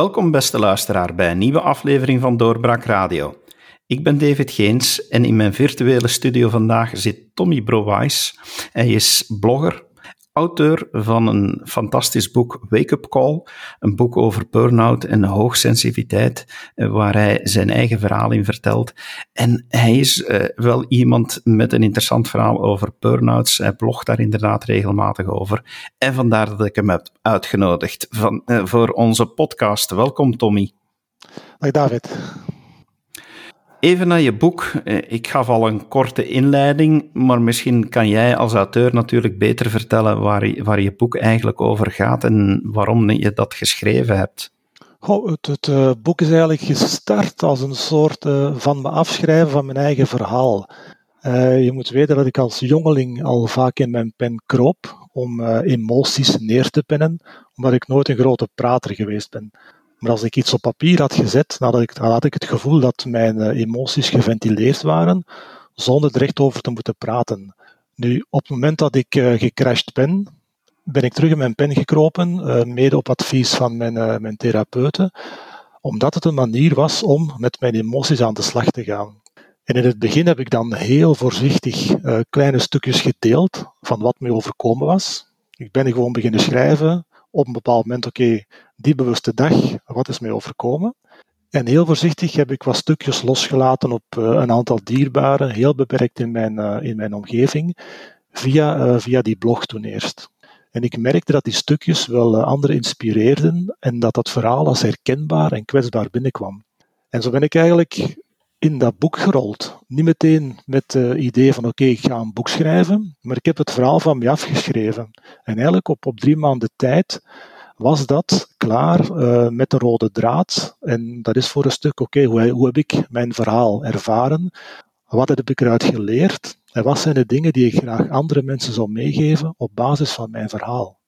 Welkom beste luisteraar bij een nieuwe aflevering van Doorbraak Radio. Ik ben David Geens en in mijn virtuele studio vandaag zit Tommy Browijs. Hij is blogger, auteur van een fantastisch boek Wake Up Call, een boek over burn-out en hoogsensitiviteit, eh, waar hij zijn eigen verhaal in vertelt. En hij is uh, wel iemand met een interessant verhaal over burn-outs. Hij blogt daar inderdaad regelmatig over. En vandaar dat ik hem heb uitgenodigd van, uh, voor onze podcast. Welkom, Tommy. Dag, David. Even naar je boek. Eh, ik gaf al een korte inleiding, maar misschien kan jij als auteur natuurlijk beter vertellen waar waar je boek eigenlijk over gaat en waarom je dat geschreven hebt. Het, het uh, boek is eigenlijk gestart als een soort uh, van me afschrijven van mijn eigen verhaal. Je moet weten dat ik als jongeling al vaak in mijn pen kroop om emoties neer te pennen, omdat ik nooit een grote prater geweest ben. Maar als ik iets op papier had gezet, dan had ik, had ik het gevoel dat mijn eh, emoties geventileerd waren, zonder er echt over te moeten praten. Nu, op het moment dat ik uh, gecrashed ben, ben ik terug in mijn pen gekropen, uh, mede op advies van mijn, uh, mijn therapeuten, omdat het een manier was om met mijn emoties aan de slag te gaan. En in het begin heb ik dan heel voorzichtig kleine stukjes gedeeld van wat me overkomen was. Ik ben gewoon beginnen schrijven, op een bepaald moment, oké, die bewuste dag, wat is mij overkomen? En heel voorzichtig heb ik wat stukjes losgelaten op uh, een aantal dierbaren, heel beperkt in mijn, uh, in mijn omgeving, via, uh, via die blog toen eerst. En ik merkte dat die stukjes wel anderen inspireerden en dat dat verhaal als herkenbaar en kwetsbaar binnenkwam. En zo ben ik eigenlijk in dat boek gerold. Niet meteen met het idee van oké, ik ga een boek schrijven, maar ik heb het verhaal van me afgeschreven. En eigenlijk op, op drie maanden tijd was dat klaar uh, met de rode draad. En dat is voor een stuk oké, hoe, hoe heb ik mijn verhaal ervaren? Wat heb ik eruit geleerd? En wat zijn de dingen die ik graag andere mensen zou meegeven op basis van mijn verhaal?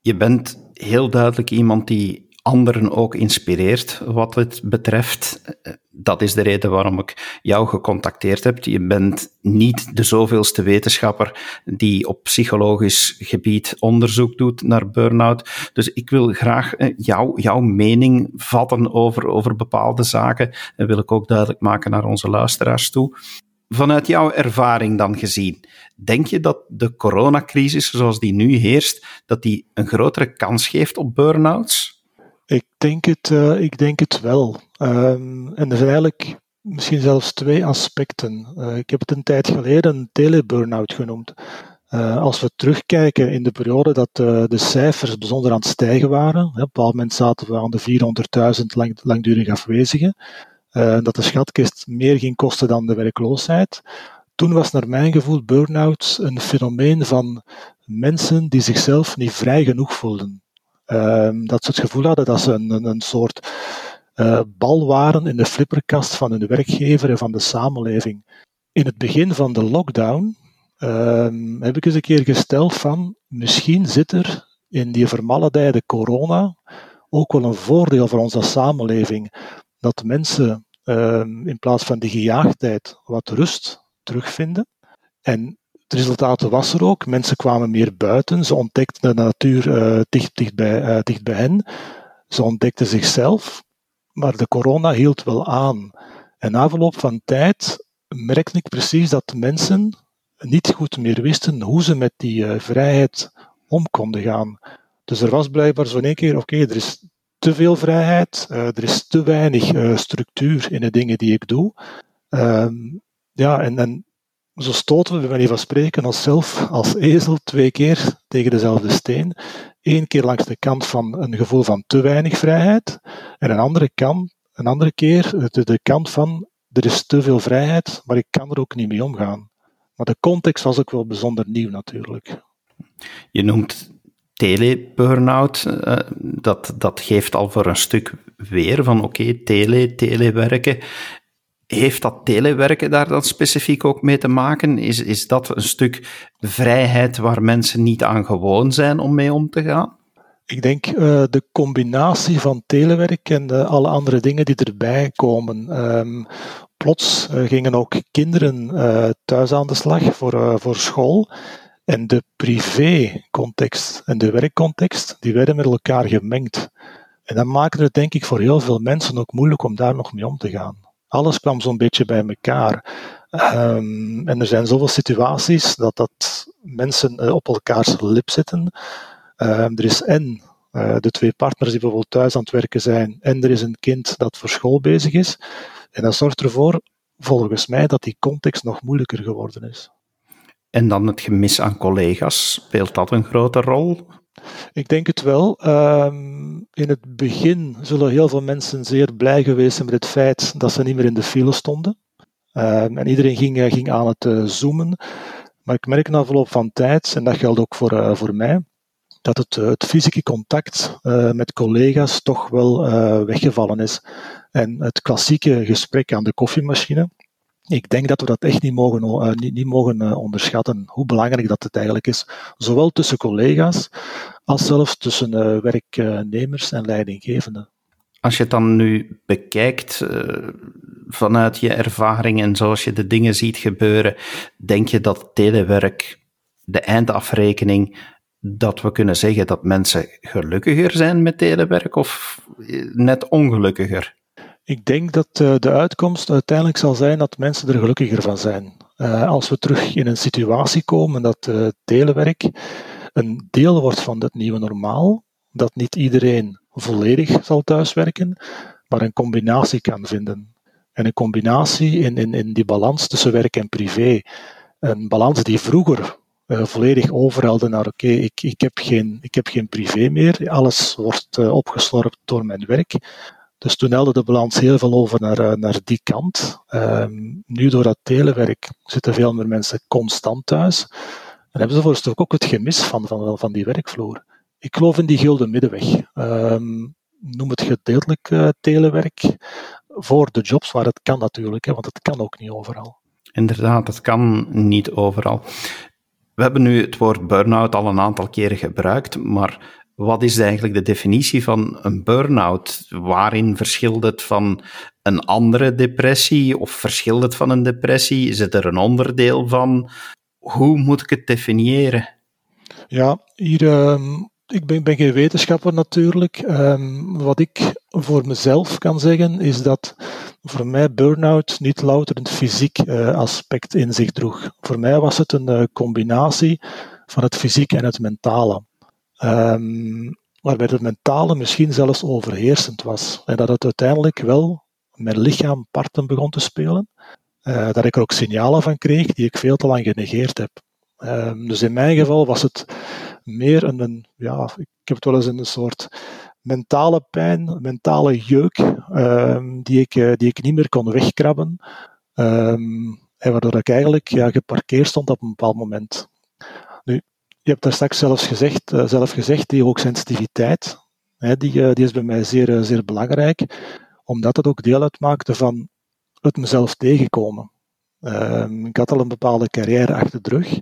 Je bent heel duidelijk iemand die anderen ook inspireert wat het betreft. Dat is de reden waarom ik jou gecontacteerd heb. Je bent niet de zoveelste wetenschapper die op psychologisch gebied onderzoek doet naar burn-out. Dus ik wil graag eh, jou, jouw mening vatten over, over bepaalde zaken. En wil ik ook duidelijk maken naar onze luisteraars toe. Vanuit jouw ervaring dan gezien, denk je dat de coronacrisis zoals die nu heerst, dat die een grotere kans geeft op burn-outs? Ik denk het, uh, ik denk het wel. Um, en er zijn eigenlijk misschien zelfs twee aspecten. Uh, ik heb het een tijd geleden een teleburnout genoemd. Uh, als we terugkijken in de periode dat de cijfers bijzonder aan het stijgen waren, op een bepaald moment zaten we aan de 400.000 lang, langdurig afwezigen, dat de schatkist meer ging kosten dan de werkloosheid. Toen was naar mijn gevoel burn-out een fenomeen van mensen die zichzelf niet vrij genoeg voelden. Ehm, dat ze het gevoel hadden dat ze een, een, soort uh, bal waren in de flipperkast van hun werkgever en van de samenleving. In het begin van de lockdown uh, heb ik eens een keer gesteld van misschien zit er in die vermaledijde corona ook wel een voordeel voor onze samenleving. Dat mensen uh, in plaats van die gejaagdheid wat rust terugvinden. En het resultaat was er ook. Mensen kwamen meer buiten. Ze ontdekten de natuur uh, dicht, dicht, bij, hen. Ze ontdekten zichzelf. Maar de corona hield wel aan. En na verloop van tijd merkte ik precies dat mensen niet goed meer wisten hoe ze met die uh, vrijheid om konden gaan. Dus er was blijkbaar zo in één keer, oké, er is te veel vrijheid, er is te weinig structuur in de dingen die ik doe. Ehm, ja, en, en zo stoten we, bij manier van spreken, onszelf als ezel twee keer tegen dezelfde steen. Eén keer langs de kant van een gevoel van te weinig vrijheid, en een andere, kant, een andere keer de, kant van er is te veel vrijheid, maar ik kan er ook niet mee omgaan. Maar de context was ook wel bijzonder nieuw natuurlijk. Je noemt tele-burnout, uh, dat, dat geeft al voor een stuk weer van oké, tele, telewerken. Heeft dat telewerken daar dan specifiek ook mee te maken? Is, is dat een stuk vrijheid waar mensen niet aan gewoon zijn om mee om te gaan? Ik denk uh, de combinatie van telewerk en uh, alle andere dingen die erbij komen. Um, plots uh, gingen ook kinderen thuis aan de slag voor, voor school. En de privé-context en de werkcontext, die werden met elkaar gemengd. En dat maakte het denk ik voor heel veel mensen ook moeilijk om daar nog mee om te gaan. Alles kwam zo'n beetje bij elkaar. Um, en er zijn zoveel situaties dat, dat mensen uh, op elkaars lip zitten. Um, er is en uh, de twee partners die bijvoorbeeld thuis aan het werken zijn, en er is een kind dat voor school bezig is. En dat zorgt ervoor, volgens mij, dat die context nog moeilijker geworden is. En dan het gemis aan collega's, speelt dat een grote rol? Ik denk het wel. Um, in het begin zullen heel veel mensen zeer blij geweest zijn met het feit dat ze niet meer in de file stonden. Um, en iedereen ging, eh, ging aan het uh, zoomen. Maar ik merk na verloop van tijd, en dat geldt ook voor, uh, voor mij, dat het, het fysieke contact met collega's toch wel weggevallen is. En het klassieke gesprek aan de koffiemachine, ik denk dat we dat echt niet mogen, uh, niet, niet mogen uh, onderschatten, hoe belangrijk dat het eigenlijk is. Zowel tussen collega's, als zelfs tussen uh, werknemers en leidinggevenden. Als je het dan nu bekijkt vanuit je ervaring en zoals je de dingen ziet gebeuren, denk je dat telewerk, de eindafrekening, dat we kunnen zeggen dat mensen gelukkiger zijn met telewerk of net ongelukkiger? Ik denk dat uh, de uitkomst uiteindelijk zal zijn dat mensen er gelukkiger van zijn. Uh, als we terug in een situatie komen dat uh, telewerk een deel wordt van het nieuwe normaal, dat niet iedereen volledig zal thuiswerken, maar een combinatie kan vinden. En een combinatie in, in, in die balans tussen werk en privé. Een balans die vroeger volledig overhelde naar oké, ik, ik, heb geen, ik heb geen privé meer, alles wordt opgeslorpt door mijn werk dus toen helde de balans heel veel over naar, eh, naar die kant. Um, nu door dat telewerk zitten veel meer mensen constant thuis. En hebben ze voor een stuk ook het gemis van, van, van die werkvloer. Ik geloof in die gulden middenweg. Um, noem het gedeeltelijk uh, telewerk voor de jobs waar het kan natuurlijk, hè, want het kan ook niet overal. Inderdaad, het kan niet overal. We hebben nu het woord burn-out al een aantal keren gebruikt, maar wat is eigenlijk de definitie van een burn-out? Waarin verschilt het van een andere depressie of verschilt het van een depressie? Is het er een onderdeel van? Hoe moet ik het definiëren? Ja, hier, uh, ik ben, ben, geen wetenschapper natuurlijk. Um, wat ik voor mezelf kan zeggen is dat voor mij burn-out niet louter een fysiek uh, aspect in zich droeg. Voor mij was het een uh, combinatie van het fysieke en het mentale. Um, waarbij het mentale misschien zelfs overheersend was. En dat het uiteindelijk wel mijn lichaam parten begon te spelen. Uh, dat ik er ook signalen van kreeg die ik veel te lang genegeerd heb. Um, dus in mijn geval was het meer een, een, ja, ik heb het wel eens een soort mentale pijn, mentale jeuk, um, die, ik, uh, die ik niet meer kon wegkrabben. En waardoor ik eigenlijk ja, geparkeerd stond op een bepaald moment. Je hebt daar straks zelfs gezegd, uh, zelf gezegd, die hoogsensitiviteit, hè, die, uh, die is bij mij zeer, uh, zeer belangrijk, omdat het ook deel uitmaakte van het mezelf tegenkomen. Ehm, ik had al een bepaalde carrière achter de rug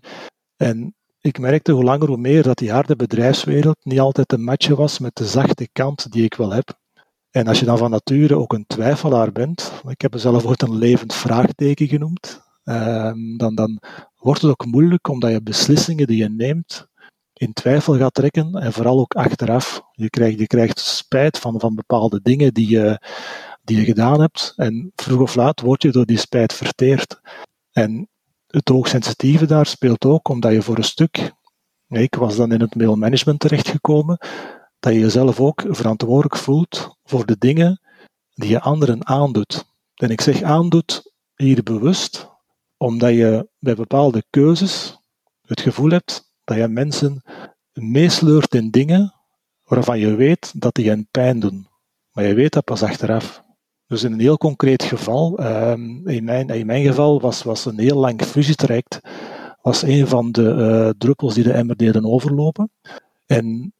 en ik merkte hoe langer hoe meer dat die harde bedrijfswereld niet altijd een matje was met de zachte kant die ik wel heb. En als je dan van nature ook een twijfelaar bent, ik heb mezelf ooit een levend vraagteken genoemd, Ehm, dan, dan wordt het ook moeilijk omdat je beslissingen die je neemt in twijfel gaat trekken en vooral ook achteraf. Je krijgt, je krijgt spijt van, van bepaalde dingen die je, die je gedaan hebt en vroeg of laat word je door die spijt verteerd. En het hoogsensitieve daar speelt ook omdat je voor een stuk, ik was dan in het mailmanagement terechtgekomen, dat je jezelf ook verantwoordelijk voelt voor de dingen die je anderen aandoet. En ik zeg aandoet hier bewust, omdat je bij bepaalde keuzes het gevoel hebt dat je mensen meesleurt in dingen waarvan je weet dat die hen pijn doen. Maar je weet dat pas achteraf. Dus in een heel concreet geval, ehm, in, mijn, in mijn geval was, was een heel lang fusietraject was een van de uh, druppels die de emmer deden overlopen. En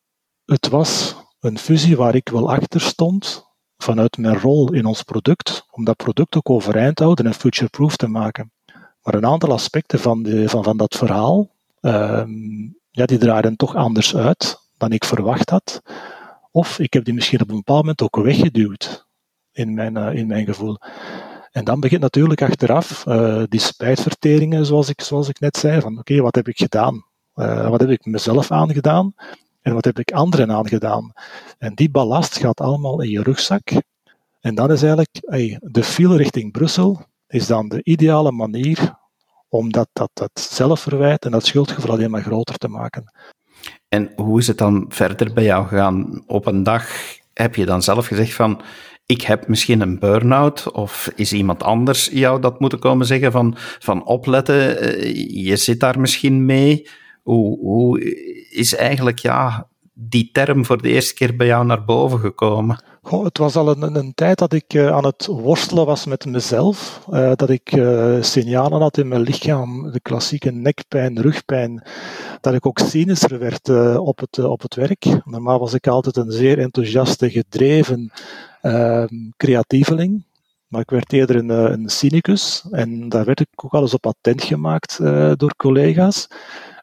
het was een fusie waar ik wel achter stond vanuit mijn rol in ons product, om dat product ook overeind te houden en future-proof te maken. Maar een aantal aspecten van, de, van, van dat verhaal, um, ja, die draaiden toch anders uit dan ik verwacht had. Of ik heb die misschien op een bepaald moment ook weggeduwd, in mijn, uh, in mijn gevoel. En dan begint natuurlijk achteraf uh, die spijtverteringen, zoals ik, zoals ik net zei, van oké, wat heb ik gedaan? Uh, wat heb ik mezelf aangedaan? En wat heb ik anderen aangedaan? En die ballast gaat allemaal in je rugzak. En dat is eigenlijk, de file richting Brussel is dan de ideale manier om dat, dat, dat zelfverwijt en dat schuldgevoel alleen maar groter te maken. En hoe is het dan verder bij jou gegaan? Op een dag heb je dan zelf gezegd van, ik heb misschien een burn-out, of is iemand anders jou dat moeten komen zeggen van, van opletten, eh, je zit daar misschien mee. Hoe, hoe is eigenlijk ja, die term voor de eerste keer bij jou naar boven gekomen? Goh, het was al een, een tijd dat ik uh, aan het worstelen was met mezelf. Uh, dat ik uh, signalen had in mijn lichaam, de klassieke nekpijn, rugpijn. Dat ik ook cynischer werd op, het, op het werk. Normaal was ik altijd een zeer enthousiaste, gedreven ehm, creatieveling. Maar ik werd eerder een, een cynicus. En daar werd ik ook al eens op attent gemaakt door collega's.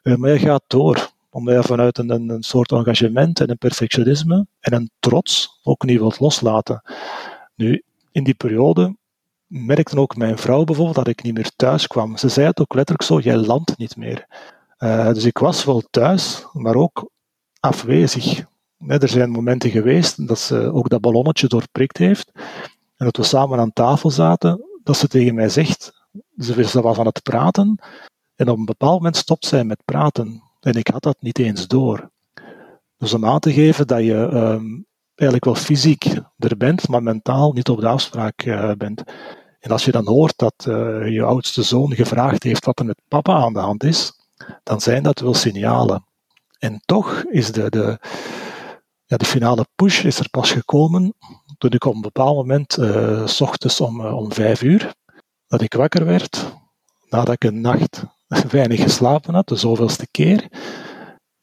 maar je gaat door omdat je vanuit een, een, soort engagement en een perfectionisme en een trots ook niet wilt loslaten. Nu, in die periode merkte ook mijn vrouw bijvoorbeeld dat ik niet meer thuis kwam. Ze zei het ook letterlijk zo, jij landt niet meer. Uh, dus ik was wel thuis, maar ook afwezig. er zijn momenten geweest dat ze ook dat ballonnetje doorprikt heeft en dat we samen aan tafel zaten, dat ze tegen mij zegt, ze was aan het praten en op een bepaald moment stopt zij met praten. En ik had dat niet eens door. Dus om aan te geven dat je um, eigenlijk wel fysiek er bent, maar mentaal niet op de afspraak uh, bent. En als je dan hoort dat uh, je oudste zoon gevraagd heeft wat er met papa aan de hand is, dan zijn dat wel signalen. En toch is de, de, ja, de finale push is er pas gekomen toen ik op een bepaald moment, uh, s ochtends om, om vijf uur, dat ik wakker werd, nadat ik een nacht weinig geslapen had, de zoveelste keer,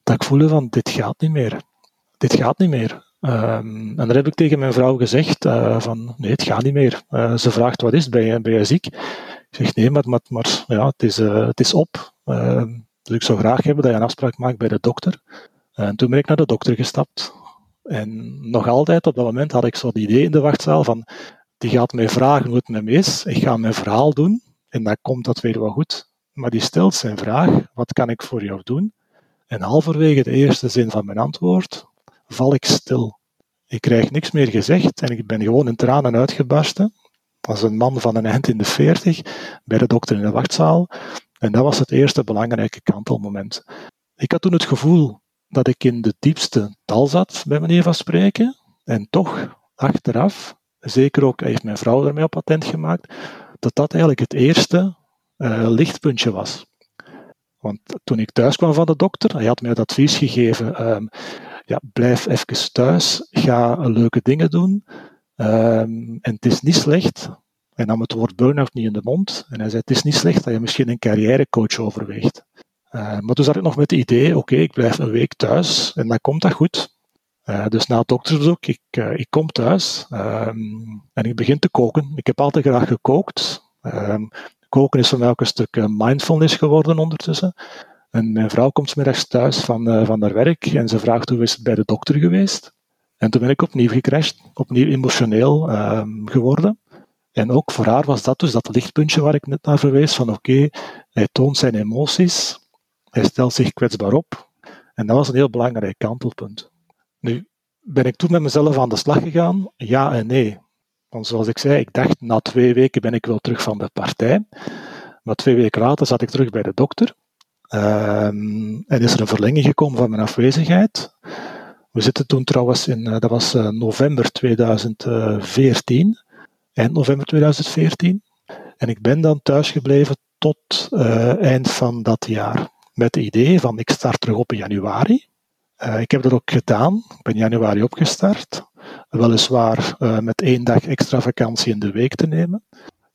dat ik voelde van dit gaat niet meer. Dit gaat niet meer. Um, en dan heb ik tegen mijn vrouw gezegd uh, van nee, het gaat niet meer. Uh, ze vraagt wat is, ben je, ben je ziek? Ik zeg nee, maar, maar, maar ja, het, is, uh, het is op. Ehm, dus ik zou graag hebben dat je een afspraak maakt bij de dokter. En toen ben ik naar de dokter gestapt. En nog altijd op dat moment had ik zo het idee in de wachtzaal van die gaat mij vragen hoe het met me is. Ik ga mijn verhaal doen en dan komt dat weer wel goed maar die stelt zijn vraag: wat kan ik voor jou doen? En halverwege de eerste zin van mijn antwoord val ik stil. Ik krijg niks meer gezegd en ik ben gewoon in tranen uitgebarsten. Als een man van een eind in de veertig, bij de dokter in de wachtzaal. En dat was het eerste belangrijke kantelmoment. Ik had toen het gevoel dat ik in de diepste tal zat, bij manier van spreken. En toch, achteraf, zeker ook heeft mijn vrouw ermee op patent gemaakt, dat dat eigenlijk het eerste uh, lichtpuntje was. Want toen ik thuis kwam van de dokter, hij had mij het advies gegeven, um, ja, blijf even thuis, ga leuke dingen doen. Um, en het is niet slecht, hij nam het woord burn-out niet in de mond, en hij zei, het is niet slecht dat je misschien een carrièrecoach overweegt. Uh, maar toen zat ik nog met het idee, oké, ik blijf een week thuis, en dan komt dat goed. Uh, dus na het doktersbezoek, ik, ik kom thuis um, en ik begin te koken. Ik heb altijd graag gekookt. Koken is voor mij ook een stuk eh, mindfulness geworden ondertussen. En mijn vrouw komt middags thuis van, uh, van haar werk en ze vraagt hoe is het bij de dokter geweest. En toen ben ik opnieuw gecrashed, opnieuw emotioneel um, geworden. En ook voor haar was dat dus dat lichtpuntje waar ik net naar verwees, van oké, hij toont zijn emoties, hij stelt zich kwetsbaar op. En dat was een heel belangrijk kantelpunt. Nu, ben ik toen met mezelf aan de slag gegaan? Ja en nee. Want zoals ik zei, ik dacht na twee weken ben ik wel terug van de partij. Maar twee weken later zat ik terug bij de dokter. Um, en is er een verlenging gekomen van mijn afwezigheid. We zitten toen trouwens in, uh, dat was uh, november 2014, eind november 2014. En ik ben dan thuisgebleven tot uh, eind van dat jaar. Met het idee van ik start terug op in januari. ik heb dat ook gedaan. Ik ben in januari opgestart weliswaar uh, met één dag extra vakantie in de week te nemen.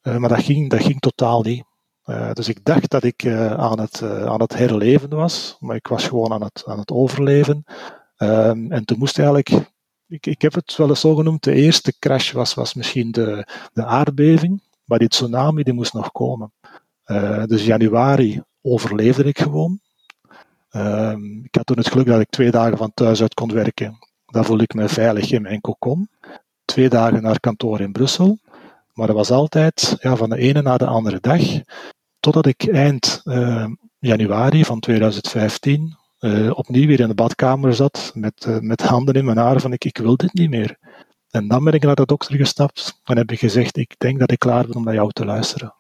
Uh, maar dat ging, dat ging totaal niet. Uh, dus ik dacht dat ik aan, het, aan het herleven was, maar ik was gewoon aan het, aan het overleven. Um, en toen moest eigenlijk, ik, ik heb het wel eens zo genoemd, de eerste crash was, was misschien de, de aardbeving, maar die tsunami die moest nog komen. dus januari overleefde ik gewoon. Um, ik had toen het geluk dat ik twee dagen van thuis uit kon werken. Dan voelde ik me veilig in mijn kokon. Twee dagen naar kantoor in Brussel. Maar dat was altijd ja, van de ene naar de andere dag. Totdat ik eind uh, januari van 2015 uh, opnieuw weer in de badkamer zat met, uh, met handen in mijn haren van ik, ik wil dit niet meer. En dan ben ik naar de dokter gestapt en heb ik gezegd ik denk dat ik klaar ben om naar jou te luisteren.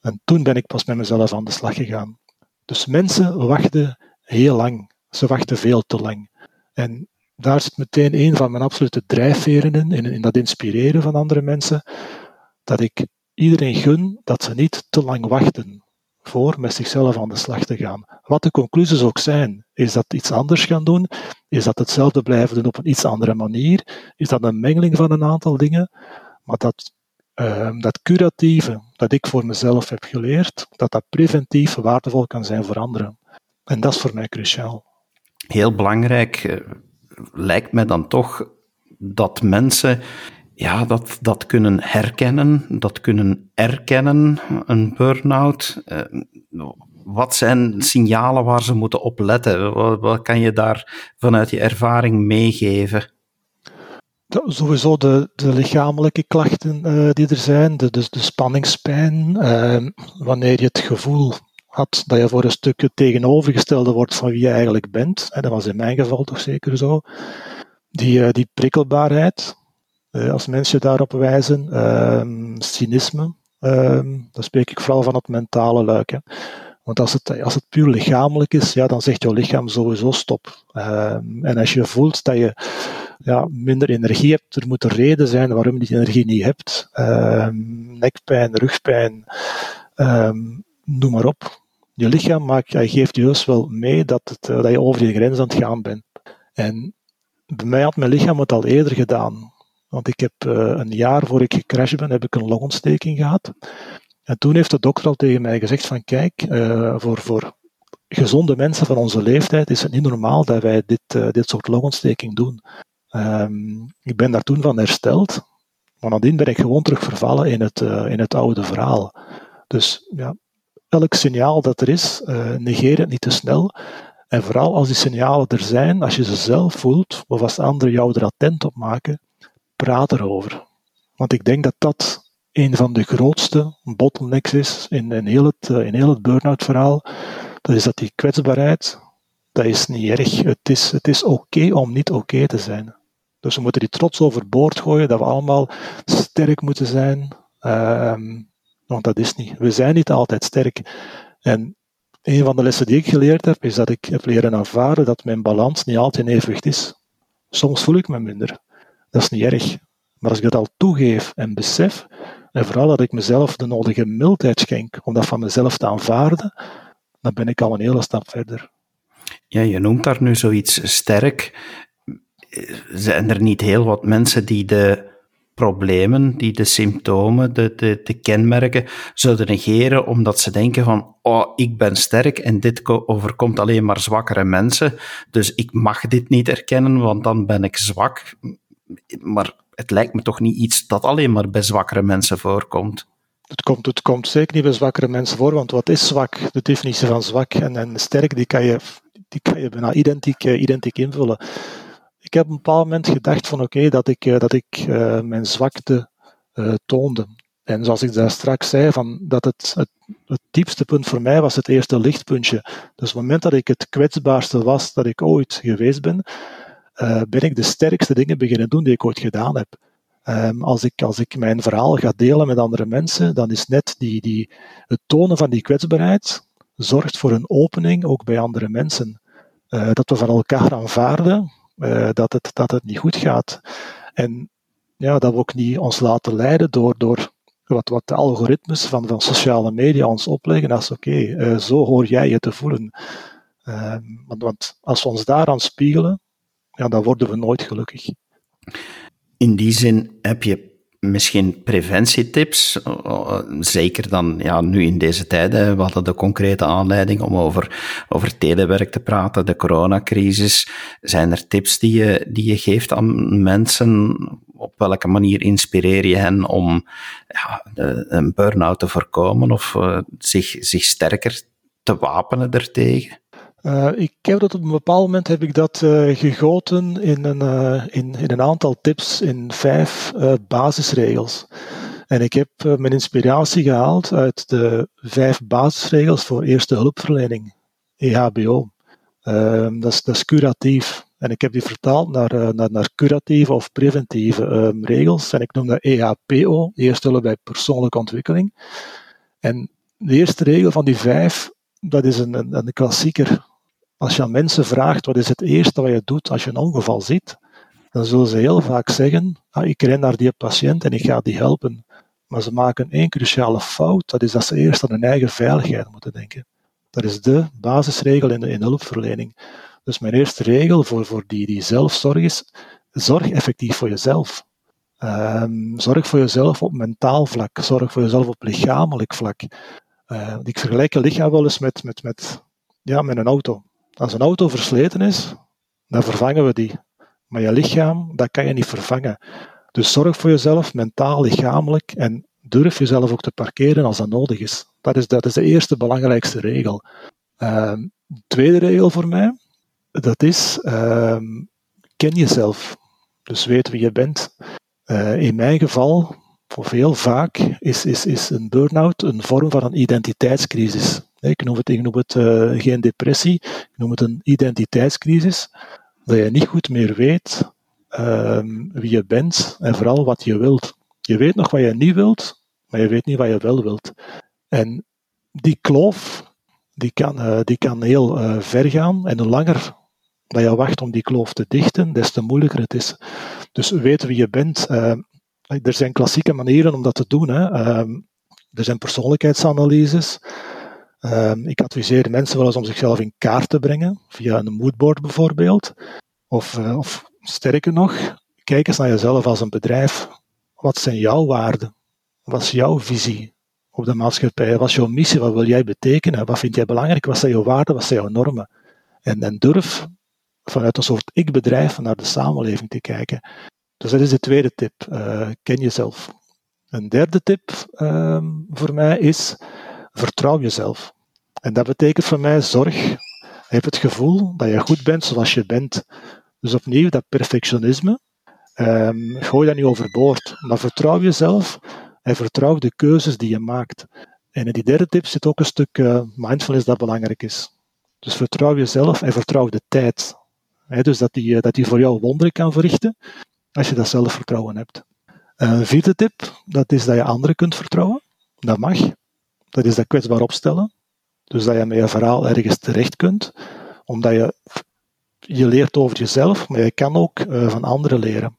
En toen ben ik pas met mezelf aan de slag gegaan. Dus mensen wachten heel lang. Ze wachten veel te lang. En daar zit meteen een van mijn absolute drijfveren in, in, dat inspireren van andere mensen, dat ik iedereen gun dat ze niet te lang wachten voor met zichzelf aan de slag te gaan. Wat de conclusies ook zijn, is dat iets anders gaan doen, is dat hetzelfde blijven doen op een iets andere manier, is dat een mengeling van een aantal dingen, maar dat, uh, dat curatieve dat ik voor mezelf heb geleerd, dat dat preventief waardevol kan zijn voor anderen. En dat is voor mij cruciaal. Heel belangrijk eh, lijkt mij dan toch dat mensen ja, dat, dat kunnen herkennen, dat kunnen erkennen, een burn-out. Eh, wat zijn signalen waar ze moeten op letten? Wat, wat kan je daar vanuit je ervaring meegeven? Sowieso de, de lichamelijke klachten uh, die er zijn, de, dus de spanningspijn, uh, wanneer je het gevoel had dat je voor een stuk het tegenovergestelde wordt van wie je eigenlijk bent. dat was in mijn geval toch zeker zo. Die, uh, die prikkelbaarheid, uh, als mensen daarop wijzen, ehm, cynisme, ehm, dan spreek ik vooral van het mentale luik. Hè. Want als het, als het puur lichamelijk is, ja, dan zegt jouw lichaam sowieso stop. Ehm, en als je voelt dat je ja, minder energie hebt, er moet een reden zijn waarom je die energie niet hebt. nekpijn, rugpijn, noem maar op. Je lichaam maakt, hij geeft juist wel mee dat, het, eh, dat je over je grens aan het gaan bent. En bij mij had mijn lichaam het al eerder gedaan. Want ik heb uh, een jaar voor ik gecrashed ben, heb ik een longontsteking gehad. En toen heeft de dokter al tegen mij gezegd van kijk, uh, voor, voor gezonde mensen van onze leeftijd is het niet normaal dat wij dit, dit soort longontsteking doen. Um, ik ben daar toen van hersteld, maar nadien ben ik gewoon terug vervallen in het, in het oude verhaal. Dus ja, elk signaal dat er is, negeer het niet te snel. En vooral als die signalen er zijn, als je ze zelf voelt, of als anderen jou er attent op maken, praat erover. Want ik denk dat dat een van de grootste bottlenecks is in, in heel het, eh, in heel het burn-out verhaal. Dat is dat die kwetsbaarheid, dat is niet erg. Het is, het is oké om niet oké te zijn. Dus we moeten die trots overboord gooien, dat we allemaal sterk moeten zijn. Uh, want dat is niet. We zijn niet altijd sterk. En een van de lessen die ik geleerd heb, is dat ik heb leren aanvaarden dat mijn balans niet altijd evenwicht is. Soms voel ik me minder. Dat is niet erg. Maar als ik dat al toegeef en besef, en vooral dat ik mezelf de nodige mildheid schenk om dat van mezelf te aanvaarden, dan ben ik al een hele stap verder. Ja, je noemt daar nu zoiets sterk. Zijn er niet heel wat mensen die de problemen, die de symptomen, de, de, kenmerken zouden negeren, omdat ze denken van, oh, ik ben sterk en dit overkomt alleen maar zwakkere mensen, dus ik mag dit niet erkennen, want dan ben ik zwak maar het lijkt me toch niet iets dat alleen maar bij zwakkere mensen voorkomt. Het komt, het komt zeker niet bij zwakkere mensen voor, want wat is zwak? De definitie van zwak en, en sterk, die kan je, die kan je bijna identiek, eh, identiek invullen. Ik heb een bepaald moment gedacht van oké, dat ik, eh, dat ik uh, mijn zwakte uh, toonde. En zoals ik daar straks zei, van dat het, het, het diepste punt voor mij was het eerste lichtpuntje. Dus op het moment dat ik het kwetsbaarste was dat ik ooit geweest ben, ben ik de sterkste dingen beginnen doen die ik ooit gedaan heb. Um, als, ik, als ik mijn verhaal ga delen met andere mensen, dan is net die, die, het tonen van die kwetsbaarheid zorgt voor een opening ook bij andere mensen. Dat we van elkaar aanvaarden uh, dat, het, dat het niet goed gaat. En ja, dat we ook niet ons laten leiden door, door wat, wat de algoritmes van, van sociale media ons opleggen als oké, okay, zo hoor jij je te voelen. Ehm, want, want als we ons daaraan spiegelen, ja, dan worden we nooit gelukkig. In die zin heb je misschien preventietips, zeker dan ja, nu in deze tijden. We hadden de concrete aanleiding om over, over telewerk te praten, de coronacrisis. Zijn er tips die je, die je geeft aan mensen? Op welke manier inspireer je hen om ja, een burn-out te voorkomen of uh, zich, zich sterker te wapenen ertegen? Uh, ik heb dat op een bepaald moment heb ik dat uh, gegoten in een, uh, in, in een aantal tips in vijf basisregels. En ik heb mijn inspiratie gehaald uit de vijf basisregels voor eerste hulpverlening, EHBO. Ehm, dat, is, dat is curatief. En ik heb die vertaald naar, naar, naar curatieve of preventieve um, regels. En ik noem dat EHPO, eerst hulp bij persoonlijke ontwikkeling. En de eerste regel van die vijf, dat is een, een, een klassieker. Als je aan mensen vraagt wat is het eerste wat je doet als je een ongeval ziet, dan zullen ze heel vaak zeggen, ah, ik ren naar die patiënt en ik ga die helpen. Maar ze maken één cruciale fout, dat is dat ze eerst aan hun eigen veiligheid moeten denken. Dat is de basisregel in de in hulpverlening. Dus mijn eerste regel voor, voor die, die zelfzorg is, zorg effectief voor jezelf. Um, zorg voor jezelf op mentaal vlak, zorg voor jezelf op lichamelijk vlak. Uh, ik vergelijk een lichaam wel eens met, met, met, ja, met een auto. Als een auto versleten is, dan vervangen we die. Maar je lichaam, dat kan je niet vervangen. Dus zorg voor jezelf, mentaal, lichamelijk, en durf jezelf ook te parkeren als dat nodig is. Dat is, dat is de eerste belangrijkste regel. Uh, tweede regel voor mij, dat is uh, ken jezelf. Dus weet wie je bent. Uh, in mijn geval, of heel vaak, is, is, is een burn-out een vorm van een identiteitscrisis. Ik noem het, het uh, geen depressie, ik noem het een identiteitscrisis. Dat je niet goed meer weet um, wie je bent en vooral wat je wilt. Je weet nog wat je niet wilt, maar je weet niet wat je wel wilt. En die kloof, die kan, uh, die kan heel uh, ver gaan. En hoe langer dat je wacht om die kloof te dichten, des te moeilijker het is. Dus weten wie je bent. Er zijn klassieke manieren om dat te doen. Hè. er zijn persoonlijkheidsanalyses. Ik adviseer mensen wel eens om zichzelf in kaart te brengen, via een moodboard bijvoorbeeld. Of, of sterker nog, kijk eens naar jezelf als een bedrijf. Wat zijn jouw waarden? Wat is jouw visie op de maatschappij? Wat is jouw missie? Wat wil jij betekenen? Wat vind jij belangrijk? Wat zijn jouw waarden? Wat zijn jouw normen? En, en durf vanuit een soort ik-bedrijf naar de samenleving te kijken. Dus dat is de tweede tip. Uh, ken jezelf. Een derde tip uh, voor mij is vertrouw jezelf. En dat betekent voor mij zorg. Heb het gevoel dat je goed bent zoals je bent. Dus opnieuw, dat perfectionisme, um, gooi dat niet overboord. Maar vertrouw jezelf en vertrouw de keuzes die je maakt. En in die derde tip zit ook een stuk uh, mindfulness dat belangrijk is. Dus vertrouw jezelf en vertrouw de tijd. dus dat die, eh, dat die voor jou wonderen kan verrichten, als je dat zelfvertrouwen hebt. Een vierde tip, dat is dat je anderen kunt vertrouwen. Dat mag. Dat is dat kwetsbaar opstellen. Dus dat je met je verhaal ergens terecht kunt, omdat je, je leert over jezelf, maar je kan ook uh, van anderen leren.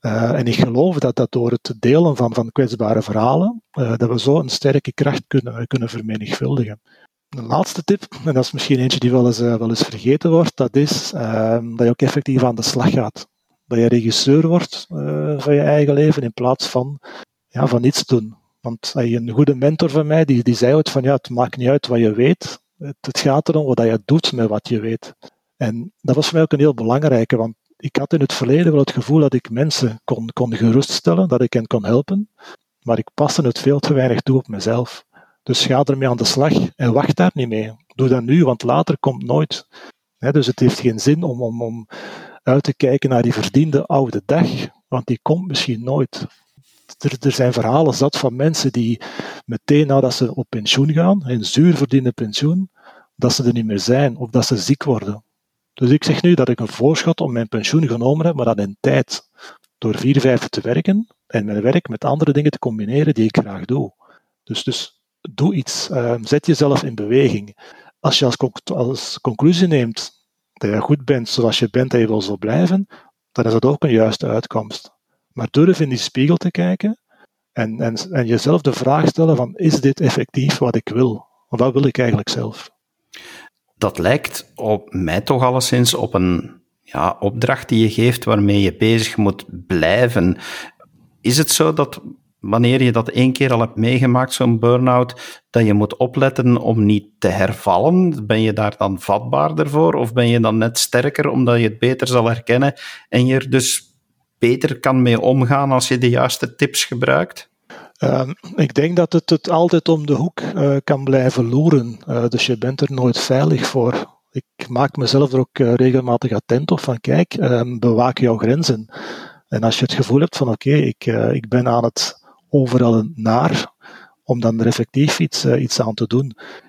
Uh, en ik geloof dat, dat door het delen van, van kwetsbare verhalen, uh, dat we zo een sterke kracht kunnen, kunnen vermenigvuldigen. De laatste tip, en dat is misschien eentje die wel eens, wel eens vergeten wordt, dat is ehm, dat je ook effectief aan de slag gaat. Dat je regisseur wordt van je eigen leven in plaats van, ja, van niets doen. Want een goede mentor van mij, die, die zei ooit van ja, het maakt niet uit wat je weet, het, het gaat erom wat je doet met wat je weet. En dat was voor mij ook een heel belangrijke, want ik had in het verleden wel het gevoel dat ik mensen kon, kon geruststellen, dat ik hen kon helpen, maar ik paste het veel te weinig toe op mezelf. Dus ga ermee aan de slag en wacht daar niet mee. Doe dat nu, want later komt nooit. dus het heeft geen zin om, om, om uit te kijken naar die verdiende oude dag, want die komt misschien nooit. Er, er, zijn verhalen zat van mensen die meteen nadat ze op pensioen gaan, een zuur verdiende pensioen, dat ze er niet meer zijn of dat ze ziek worden. Dus ik zeg nu dat ik een voorschot om mijn pensioen genomen heb, maar dat in tijd. Door vier, vijf te werken en mijn werk met andere dingen te combineren die ik graag doe. Dus, dus doe iets. Uh, zet jezelf in beweging. Als je als, als, conclusie neemt dat je goed bent zoals je bent en je wil zo blijven, dan is dat ook een juiste uitkomst. Maar durf in die spiegel te kijken en, en, en jezelf de vraag stellen van is dit effectief wat ik wil? Wat wil ik eigenlijk zelf? dat lijkt op mij toch alleszins op een ja, opdracht die je geeft waarmee je bezig moet blijven. Is het zo dat wanneer je dat één keer al hebt meegemaakt, zo'n burn-out, dat je moet opletten om niet te hervallen? Ben je daar dan vatbaarder voor? Of ben je dan net sterker omdat je het beter zal herkennen en je er dus beter kan mee omgaan als je de juiste tips gebruikt? Uh, ik denk dat het, het altijd om de hoek uh, kan blijven loeren. Uh, dus je bent er nooit veilig voor. Ik maak mezelf er ook uh, regelmatig attent op van kijk, ehm, bewaak jouw grenzen. En als je het gevoel hebt van oké, ik, ik ben aan het overal naar, om dan er effectief iets, iets aan te doen.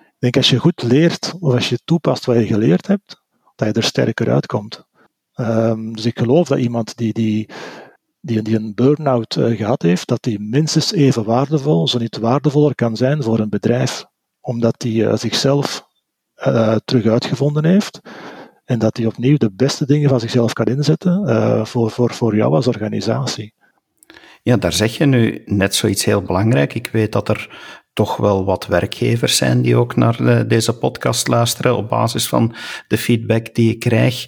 Ik denk als je goed leert, of als je toepast wat je geleerd hebt, dat je er sterker uitkomt. Um, dus ik geloof dat iemand die, die, die, die een burn-out uh, gehad heeft, dat die minstens even waardevol, zo niet waardevoller kan zijn voor een bedrijf. Omdat hij uh, zichzelf uh, terug uitgevonden heeft en dat hij opnieuw de beste dingen van zichzelf kan inzetten voor, voor, voor jou als organisatie. Ja, daar zeg je nu net zoiets heel belangrijk. Ik weet dat er toch wel wat werkgevers zijn die ook naar deze podcast luisteren op basis van de feedback die ik krijg.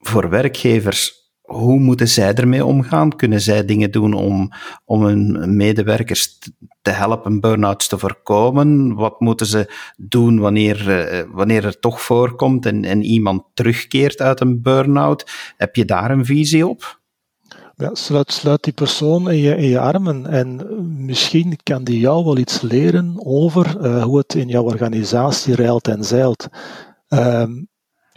Voor werkgevers, hoe moeten zij ermee omgaan? Kunnen zij dingen doen om, om hun medewerkers te helpen burn-outs te voorkomen? Wat moeten ze doen wanneer, eh, wanneer er toch voorkomt en, en iemand terugkeert uit een burn-out? Heb je daar een visie op? Ja, sluit, sluit die persoon in je, in je armen en misschien kan die jou wel iets leren over uh, hoe het in jouw organisatie reilt en zeilt. Um,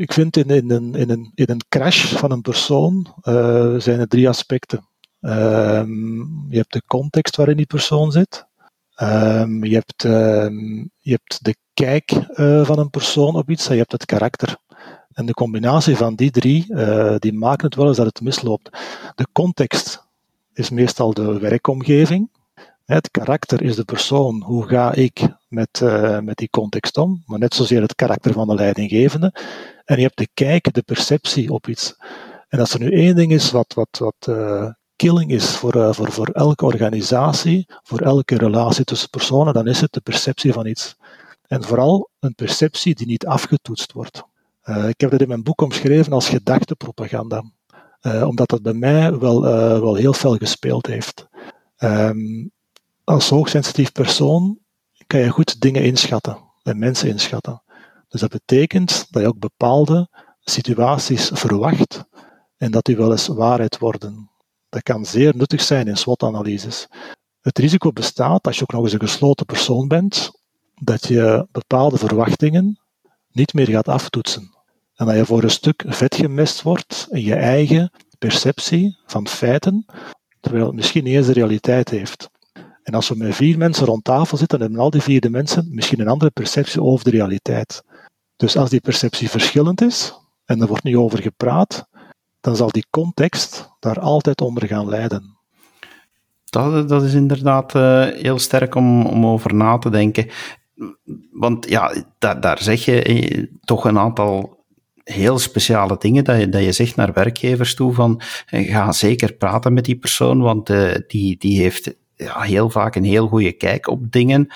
ik vind in, in, een, in, in een crash van een persoon uh, zijn er drie aspecten. Um, je hebt de context waarin die persoon zit. Um, je, hebt, um, je hebt de kijk uh, van een persoon op iets en je hebt het karakter. En de combinatie van die drie, uh, die maken het wel eens dat het misloopt. De context is meestal de werkomgeving. Het karakter is de persoon. Hoe ga ik met, uh, met die context om? Maar net zozeer het karakter van de leidinggevende. En je hebt de kijk, de perceptie op iets. En als er nu één ding is wat, wat, wat uh, killing is voor, uh, voor, voor elke organisatie, voor elke relatie tussen personen, dan is het de perceptie van iets. En vooral een perceptie die niet afgetoetst wordt. Ik heb dat in mijn boek omschreven als gedachtepropaganda. Omdat dat bij mij wel, wel heel fel gespeeld heeft. Um, als hoogsensitief persoon kan je goed dingen inschatten en mensen inschatten. Dus dat betekent dat je ook bepaalde situaties verwacht en dat die wel eens waarheid worden. Dat kan zeer nuttig zijn in SWOT-analyses. Het risico bestaat, als je ook nog eens een gesloten persoon bent, dat je bepaalde verwachtingen niet meer gaat aftoetsen. En dat je voor een stuk vet gemest wordt in je eigen perceptie van feiten, terwijl het misschien niet eens de realiteit heeft. En als we met vier mensen rond tafel zitten, hebben al die vierde mensen misschien een andere perceptie over de realiteit. Dus als die perceptie verschillend is, en er wordt niet over gepraat, dan zal die context daar altijd onder gaan lijden. Dat, dat is inderdaad uh, heel sterk om, om over na te denken. Want ja, daar, daar zeg je eh, toch een aantal heel speciale dingen dat je, dat je zegt naar werkgevers toe van eh, ga zeker praten met die persoon, want uh, die, die heeft ja, heel vaak een heel goede kijk op dingen.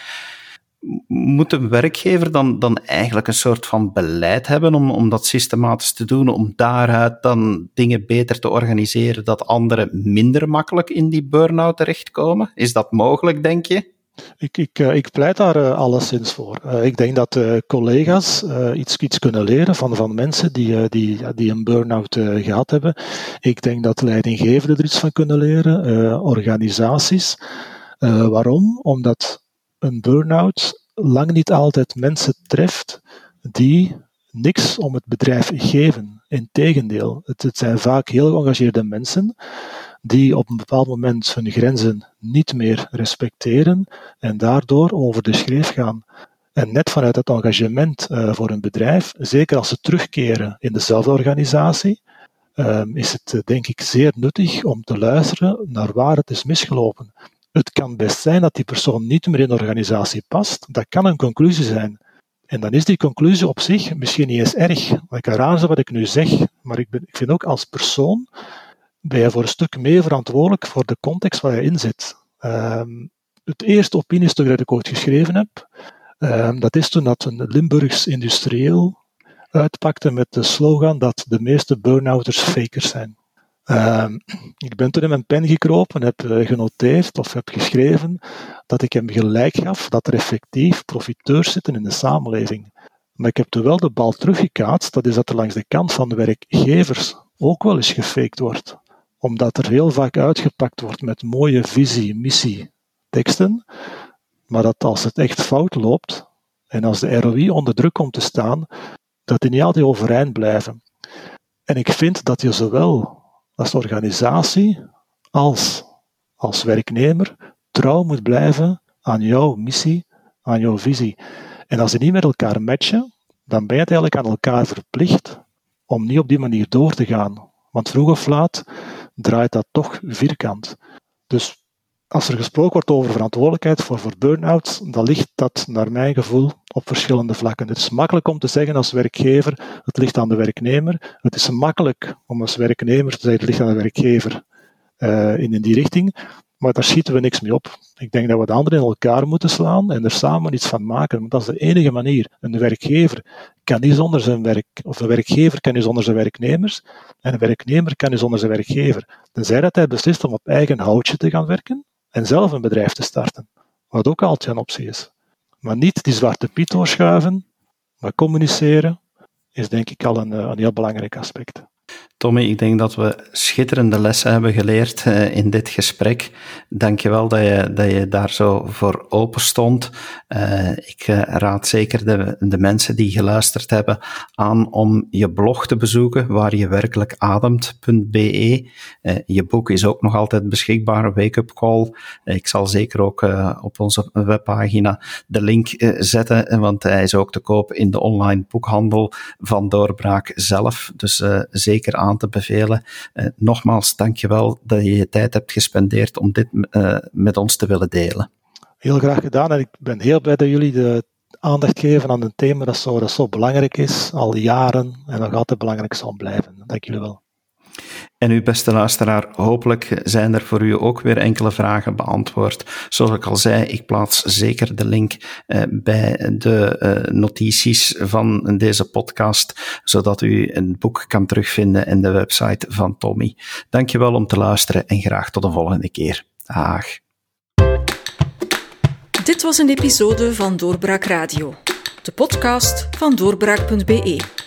Moet een werkgever dan, dan eigenlijk een soort van beleid hebben om, om dat systematisch te doen, om daaruit dan dingen beter te organiseren, dat anderen minder makkelijk in die burn-out terechtkomen? Is dat mogelijk, denk je? Ik, ik, eh, ik pleit daar uh, alleszins voor. Uh, ik denk dat collega's iets, iets kunnen leren van, van mensen die, die, die een burn-out gehad hebben. Ik denk dat leidinggevenden er iets van kunnen leren, organisaties. waarom? Omdat een burn-out lang niet altijd mensen treft die niks om het bedrijf geven. Integendeel, het, het zijn vaak heel geëngageerde mensen die op een bepaald moment hun grenzen niet meer respecteren en daardoor over de schreef gaan. En net vanuit het engagement uh, voor een bedrijf, zeker als ze terugkeren in dezelfde organisatie, uh, is het uh, denk ik zeer nuttig om te luisteren naar waar het is misgelopen. Het kan best zijn dat die persoon niet meer in de organisatie past. Dat kan een conclusie zijn. En dan is die conclusie op zich misschien niet eens erg. Ik raar wat ik nu zeg, maar ik, ben, ik vind ook als persoon ben je voor een stuk mee verantwoordelijk voor de context waar je in zit. Um, het eerste opiniestuk dat ik ooit geschreven heb, um, dat is toen dat een Limburgs industrieel uitpakte met de slogan dat de meeste burn-outers fakers zijn. Um, ik ben toen in mijn pen gekropen en heb uh, genoteerd of heb geschreven dat ik hem gelijk gaf dat er effectief profiteurs zitten in de samenleving. Maar ik heb toen wel de bal teruggekaatst, dat is dat er langs de kant van de werkgevers ook wel eens gefaked wordt omdat er heel vaak uitgepakt wordt met mooie visie, missie, teksten, maar dat als het echt fout loopt en als de ROI onder druk komt te staan, dat die niet altijd overeind blijven. En ik vind dat je zowel als organisatie als als werknemer trouw moet blijven aan jouw missie, aan jouw visie. En als die niet met elkaar matchen, dan ben je het eigenlijk aan elkaar verplicht om niet op die manier door te gaan. Want vroeg of laat draait dat toch vierkant. Dus als er gesproken wordt over verantwoordelijkheid voor, voor burn-out, dan ligt dat naar mijn gevoel op verschillende vlakken. Het is makkelijk om te zeggen als werkgever, het ligt aan de werknemer. Het is makkelijk om als werknemer te zeggen, het ligt aan de werkgever in, in die richting. Maar daar schieten we niks mee op. Ik denk dat we de anderen in elkaar moeten slaan en er samen iets van maken. Want dat is de enige manier. Een werkgever kan niet zonder zijn werk, of een werkgever kan niet zonder zijn werknemers, en een werknemer kan niet zonder zijn werkgever. Tenzij dat hij beslist om op eigen houtje te gaan werken en zelf een bedrijf te starten. Wat ook altijd een optie is. Maar niet die zwarte piet doorschuiven, maar communiceren is denk ik al een, eh, een heel belangrijk aspect. Tommy, ik denk dat we schitterende lessen hebben geleerd uh, in dit gesprek. Dank je wel dat je, dat je daar zo voor open stond. Uh, ik uh, raad zeker de, de mensen die geluisterd hebben aan om je blog te bezoeken, waar je werkelijk ademt.be. je boek is ook nog altijd beschikbaar, Wake Up Call. ik zal zeker ook op onze webpagina de link zetten, want hij is ook te koop in de online boekhandel van Doorbraak zelf. Dus zeker aan aan te bevelen. Uh, nogmaals, dankjewel dat je je tijd hebt gespendeerd om dit uh, met ons te willen delen. Heel graag gedaan en ik ben heel blij dat jullie de aandacht geven aan een thema dat zo, dat zo belangrijk is, al jaren en nog altijd belangrijk zal blijven. Dank jullie wel. En uw beste luisteraar, hopelijk zijn er voor u ook weer enkele vragen beantwoord. Zoals ik al zei, ik plaats zeker de link eh, bij de eh, notities van deze podcast, zodat u een boek kan terugvinden in de website van Tommy. Dankjewel om te luisteren en graag tot de volgende keer. Dag. Dit was een episode van Doorbraak Radio, de podcast van doorbraak.be.